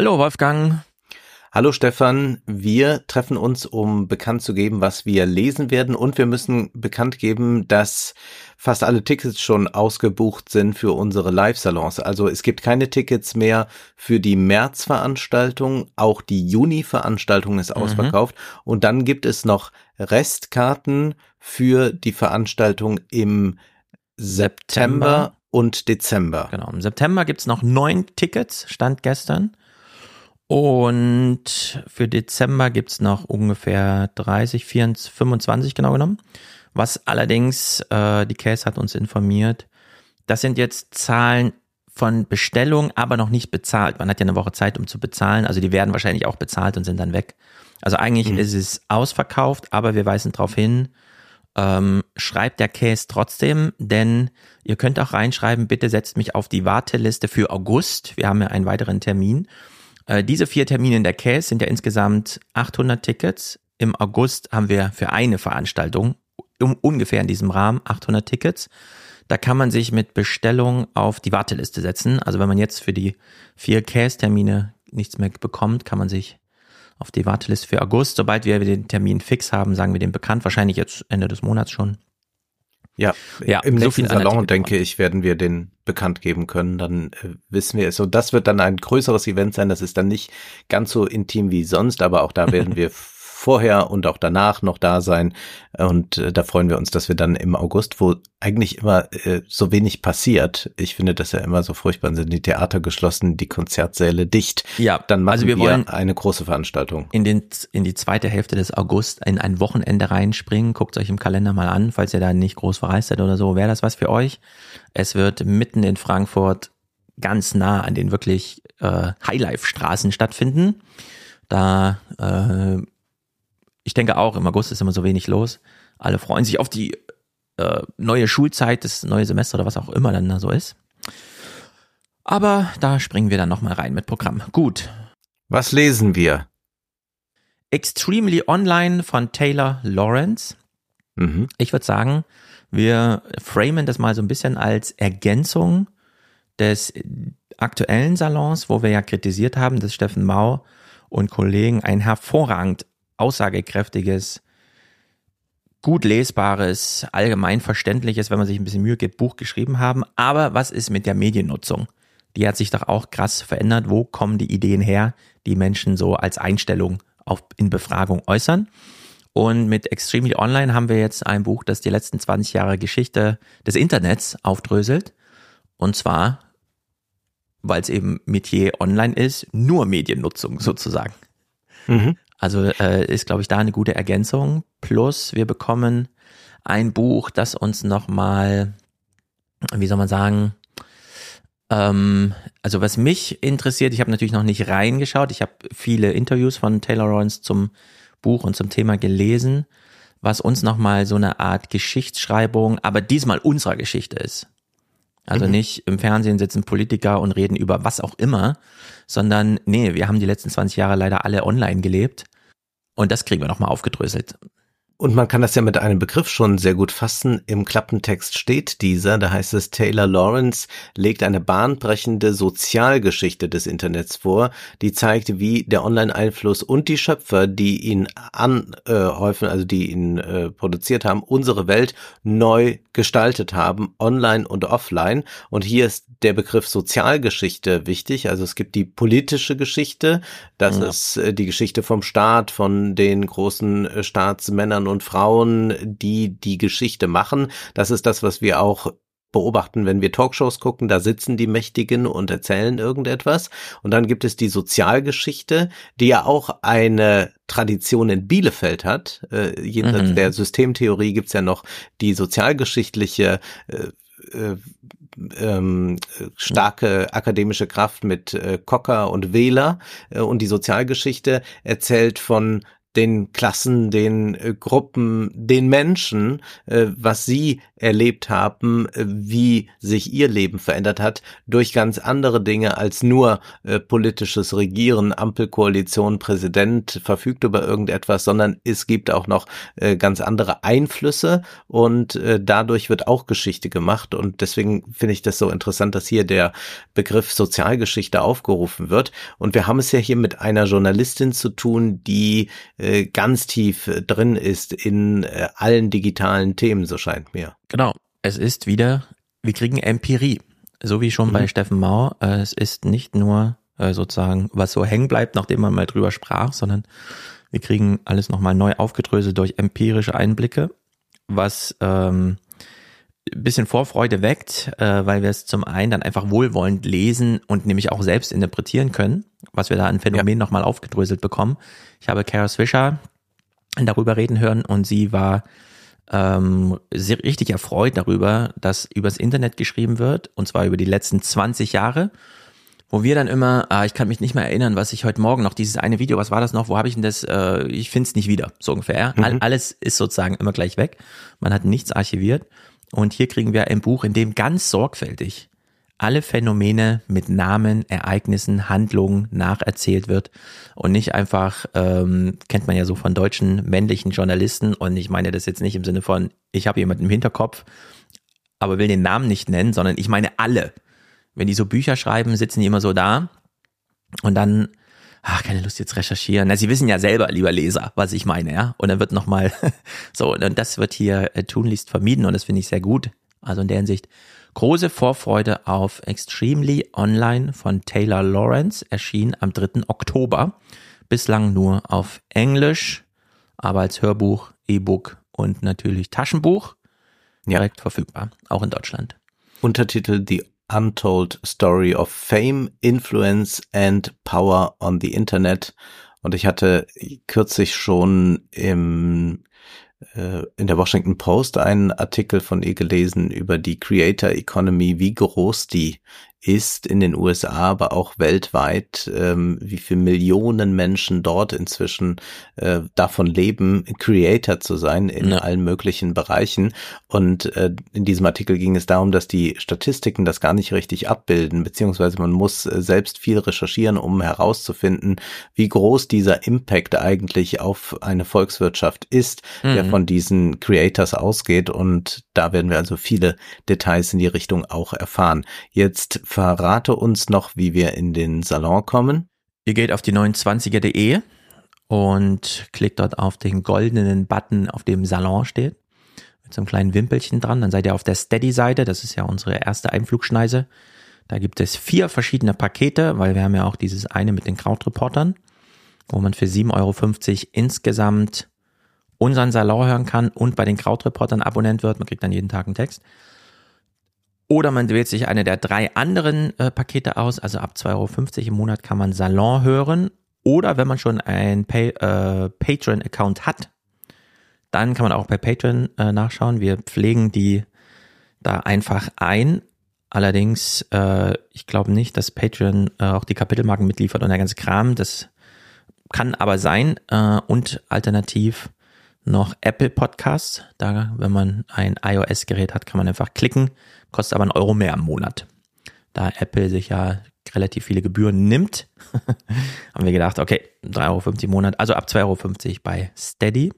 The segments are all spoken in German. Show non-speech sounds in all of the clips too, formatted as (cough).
Hallo Wolfgang. Hallo Stefan, wir treffen uns, um bekannt zu geben, was wir lesen werden und wir müssen bekannt geben, dass fast alle Tickets schon ausgebucht sind für unsere Live-Salons. Also es gibt keine Tickets mehr für die März-Veranstaltung, auch die Juni-Veranstaltung ist mhm. ausverkauft und dann gibt es noch Restkarten für die Veranstaltung im September, September und Dezember. Genau, im September gibt's noch neun Tickets, stand gestern. Und für Dezember gibt's noch ungefähr 30, 24, 25 genau genommen. Was allerdings, äh, die Case hat uns informiert, das sind jetzt Zahlen von Bestellung, aber noch nicht bezahlt. Man hat ja eine Woche Zeit, um zu bezahlen. Also die werden wahrscheinlich auch bezahlt und sind dann weg. Also eigentlich mhm. ist es ausverkauft, aber wir weisen darauf hin, ähm, schreibt der Case trotzdem, denn ihr könnt auch reinschreiben, bitte setzt mich auf die Warteliste für August. Wir haben ja einen weiteren Termin. Äh, diese vier Termine in der Case sind ja insgesamt 800 Tickets. Im August haben wir für eine Veranstaltung um, ungefähr in diesem Rahmen 800 Tickets. Da kann man sich mit Bestellung auf die Warteliste setzen. Also wenn man jetzt für die vier Case-Termine nichts mehr bekommt, kann man sich auf die Warteliste für August. Sobald wir den Termin fix haben, sagen wir den bekannt. Wahrscheinlich jetzt Ende des Monats schon. Ja, ja im so nächsten Salon, denke ich, werden wir den bekannt geben können. Dann äh, wissen wir es. Und das wird dann ein größeres Event sein. Das ist dann nicht ganz so intim wie sonst, aber auch da werden (laughs) wir vorher und auch danach noch da sein. Und äh, da freuen wir uns, dass wir dann im August, wo eigentlich immer äh, so wenig passiert, ich finde das ja immer so furchtbar, sind die Theater geschlossen, die Konzertsäle dicht. Ja, dann machen also wir, wir eine große Veranstaltung. In, den, in die zweite Hälfte des August in ein Wochenende reinspringen. Guckt euch im Kalender mal an, falls ihr da nicht groß verreist seid oder so. Wäre das was für euch? Es wird mitten in Frankfurt ganz nah an den wirklich äh, Highlife-Straßen stattfinden. Da äh, ich denke auch, im August ist immer so wenig los. Alle freuen sich auf die äh, neue Schulzeit, das neue Semester oder was auch immer dann da so ist. Aber da springen wir dann nochmal rein mit Programm. Gut. Was lesen wir? Extremely Online von Taylor Lawrence. Mhm. Ich würde sagen, wir framen das mal so ein bisschen als Ergänzung des aktuellen Salons, wo wir ja kritisiert haben, dass Steffen Mau und Kollegen ein hervorragend aussagekräftiges, gut lesbares, allgemein verständliches, wenn man sich ein bisschen Mühe gibt, Buch geschrieben haben. Aber was ist mit der Mediennutzung? Die hat sich doch auch krass verändert. Wo kommen die Ideen her, die Menschen so als Einstellung auf, in Befragung äußern? Und mit Extremely Online haben wir jetzt ein Buch, das die letzten 20 Jahre Geschichte des Internets aufdröselt. Und zwar, weil es eben Metier online ist, nur Mediennutzung sozusagen. Mhm. Also äh, ist, glaube ich, da eine gute Ergänzung. Plus wir bekommen ein Buch, das uns nochmal, wie soll man sagen, ähm, also was mich interessiert, ich habe natürlich noch nicht reingeschaut, ich habe viele Interviews von Taylor Lawrence zum Buch und zum Thema gelesen, was uns nochmal so eine Art Geschichtsschreibung, aber diesmal unserer Geschichte ist. Also mhm. nicht im Fernsehen sitzen Politiker und reden über was auch immer, sondern nee, wir haben die letzten 20 Jahre leider alle online gelebt und das kriegen wir nochmal aufgedröselt. Und man kann das ja mit einem Begriff schon sehr gut fassen. Im Klappentext steht dieser, da heißt es, Taylor Lawrence legt eine bahnbrechende Sozialgeschichte des Internets vor, die zeigt, wie der Online-Einfluss und die Schöpfer, die ihn anhäufen, also die ihn äh, produziert haben, unsere Welt neu gestaltet haben, online und offline. Und hier ist der Begriff Sozialgeschichte wichtig. Also es gibt die politische Geschichte, das ja. ist äh, die Geschichte vom Staat, von den großen äh, Staatsmännern und Frauen, die die Geschichte machen. Das ist das, was wir auch beobachten, wenn wir Talkshows gucken, da sitzen die Mächtigen und erzählen irgendetwas. Und dann gibt es die Sozialgeschichte, die ja auch eine Tradition in Bielefeld hat. Äh, jenseits mhm. der Systemtheorie gibt's ja noch die sozialgeschichtliche äh, äh, ähm, starke akademische Kraft mit äh, Cocker und Wähler äh, und die Sozialgeschichte erzählt von den Klassen, den äh, Gruppen, den Menschen, äh, was sie erlebt haben, äh, wie sich ihr Leben verändert hat, durch ganz andere Dinge als nur äh, politisches Regieren, Ampelkoalition, Präsident verfügt über irgendetwas, sondern es gibt auch noch äh, ganz andere Einflüsse und äh, dadurch wird auch Geschichte gemacht und deswegen finde ich das so interessant, dass hier der Begriff Sozialgeschichte aufgerufen wird und wir haben es ja hier mit einer Journalistin zu tun, die äh, ganz tief äh, drin ist in äh, allen digitalen Themen, so scheint mir. Genau. Es ist wieder, wir kriegen Empirie. So wie schon mhm. bei Steffen Mauer. Äh, es ist nicht nur äh, sozusagen, was so hängen bleibt, nachdem man mal drüber sprach, sondern wir kriegen alles nochmal neu aufgedröselt durch empirische Einblicke, was ähm, bisschen Vorfreude weckt, äh, weil wir es zum einen dann einfach wohlwollend lesen und nämlich auch selbst interpretieren können, was wir da an Phänomen ja. nochmal aufgedröselt bekommen. Ich habe Kara Swisher darüber reden hören und sie war ähm, sehr, richtig erfreut darüber, dass übers Internet geschrieben wird und zwar über die letzten 20 Jahre wo wir dann immer, ah, ich kann mich nicht mehr erinnern, was ich heute Morgen noch, dieses eine Video, was war das noch, wo habe ich denn das, äh, ich finde es nicht wieder, so ungefähr. Mhm. alles ist sozusagen immer gleich weg. Man hat nichts archiviert. Und hier kriegen wir ein Buch, in dem ganz sorgfältig alle Phänomene mit Namen, Ereignissen, Handlungen nacherzählt wird und nicht einfach, ähm, kennt man ja so von deutschen männlichen Journalisten und ich meine das jetzt nicht im Sinne von, ich habe jemanden im Hinterkopf, aber will den Namen nicht nennen, sondern ich meine alle. Wenn die so Bücher schreiben, sitzen die immer so da und dann ach, keine Lust jetzt recherchieren. Na, Sie wissen ja selber, lieber Leser, was ich meine, ja. Und dann wird nochmal (laughs) so, und das wird hier äh, tunlichst vermieden und das finde ich sehr gut. Also in der Hinsicht große Vorfreude auf Extremely Online von Taylor Lawrence, erschien am 3. Oktober. Bislang nur auf Englisch, aber als Hörbuch, E-Book und natürlich Taschenbuch direkt ja. verfügbar, auch in Deutschland. Untertitel The Untold Story of Fame, Influence and Power on the Internet. Und ich hatte kürzlich schon im in der Washington Post einen Artikel von ihr gelesen über die Creator Economy, wie groß die ist in den USA, aber auch weltweit, ähm, wie viele Millionen Menschen dort inzwischen äh, davon leben, Creator zu sein in ja. allen möglichen Bereichen. Und äh, in diesem Artikel ging es darum, dass die Statistiken das gar nicht richtig abbilden, beziehungsweise man muss äh, selbst viel recherchieren, um herauszufinden, wie groß dieser Impact eigentlich auf eine Volkswirtschaft ist, mhm. der von diesen Creators ausgeht. Und da werden wir also viele Details in die Richtung auch erfahren. Jetzt verrate uns noch, wie wir in den Salon kommen. Ihr geht auf die 29er.de und klickt dort auf den goldenen Button, auf dem Salon steht, mit so einem kleinen Wimpelchen dran. Dann seid ihr auf der Steady-Seite, das ist ja unsere erste Einflugschneise. Da gibt es vier verschiedene Pakete, weil wir haben ja auch dieses eine mit den Krautreportern, wo man für 7,50 Euro insgesamt unseren Salon hören kann und bei den Krautreportern Abonnent wird. Man kriegt dann jeden Tag einen Text. Oder man wählt sich eine der drei anderen äh, Pakete aus, also ab 2,50 Euro im Monat kann man Salon hören. Oder wenn man schon ein äh, Patreon-Account hat, dann kann man auch bei Patreon äh, nachschauen. Wir pflegen die da einfach ein. Allerdings, äh, ich glaube nicht, dass Patreon äh, auch die Kapitelmarken mitliefert und der ganze Kram. Das kann aber sein. Äh, und alternativ noch Apple Podcasts. Da, wenn man ein iOS-Gerät hat, kann man einfach klicken kostet aber einen Euro mehr im Monat. Da Apple sich ja relativ viele Gebühren nimmt, (laughs) haben wir gedacht, okay, 3,50 Euro im Monat, also ab 2,50 Euro bei Steady.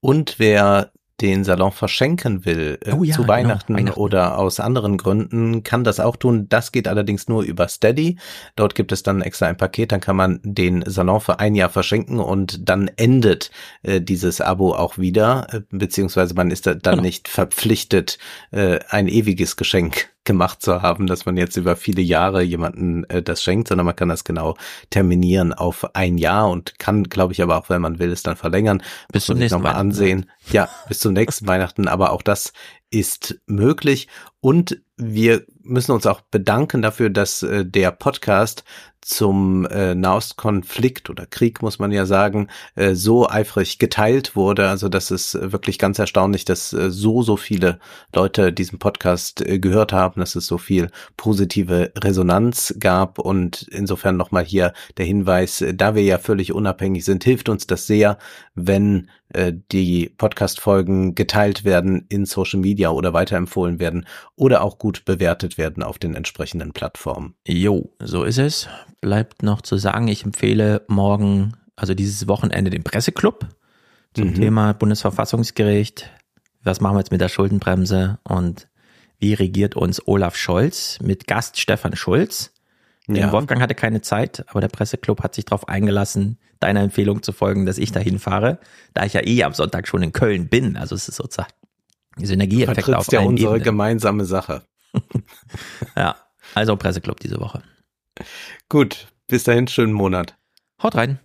Und wer den Salon verschenken will äh, oh ja, zu genau, Weihnachten, genau, Weihnachten, oder aus anderen Gründen, kann das auch tun. Das geht allerdings nur über Steady. Dort gibt es dann extra ein Paket, dann kann man den Salon für ein Jahr verschenken und dann endet äh, dieses Abo auch wieder, äh, beziehungsweise man ist da dann genau. nicht verpflichtet, äh, ein ewiges Geschenk gemacht zu haben, dass man jetzt über viele Jahre jemanden äh, das schenkt, sondern man kann das genau terminieren auf ein Jahr und kann, glaube ich, aber auch, wenn man will, es dann verlängern. Bis zum nächsten Mal ansehen. Ja, bis zum nächsten Weihnachten. Aber auch das ist möglich und wir müssen uns auch bedanken dafür, dass äh, der Podcast zum äh, Nahostkonflikt oder Krieg, muss man ja sagen, äh, so eifrig geteilt wurde. Also das ist wirklich ganz erstaunlich, dass äh, so, so viele Leute diesen Podcast äh, gehört haben, dass es so viel positive Resonanz gab. Und insofern nochmal hier der Hinweis, äh, da wir ja völlig unabhängig sind, hilft uns das sehr, wenn äh, die Podcast-Folgen geteilt werden in Social Media oder weiterempfohlen werden oder auch gut bewertet werden auf den entsprechenden Plattformen. Jo, so ist es. Bleibt noch zu sagen, ich empfehle morgen, also dieses Wochenende, den Presseclub zum mhm. Thema Bundesverfassungsgericht. Was machen wir jetzt mit der Schuldenbremse und wie regiert uns Olaf Scholz mit Gast Stefan Schulz? Ja. Wolfgang hatte keine Zeit, aber der Presseclub hat sich darauf eingelassen, deiner Empfehlung zu folgen, dass ich dahin fahre, da ich ja eh am Sonntag schon in Köln bin. Also es ist sozusagen die Synergieeffekte auf ja unsere Ebene. gemeinsame Sache. (laughs) ja, also Presseclub diese Woche. Gut, bis dahin, schönen Monat. Haut rein.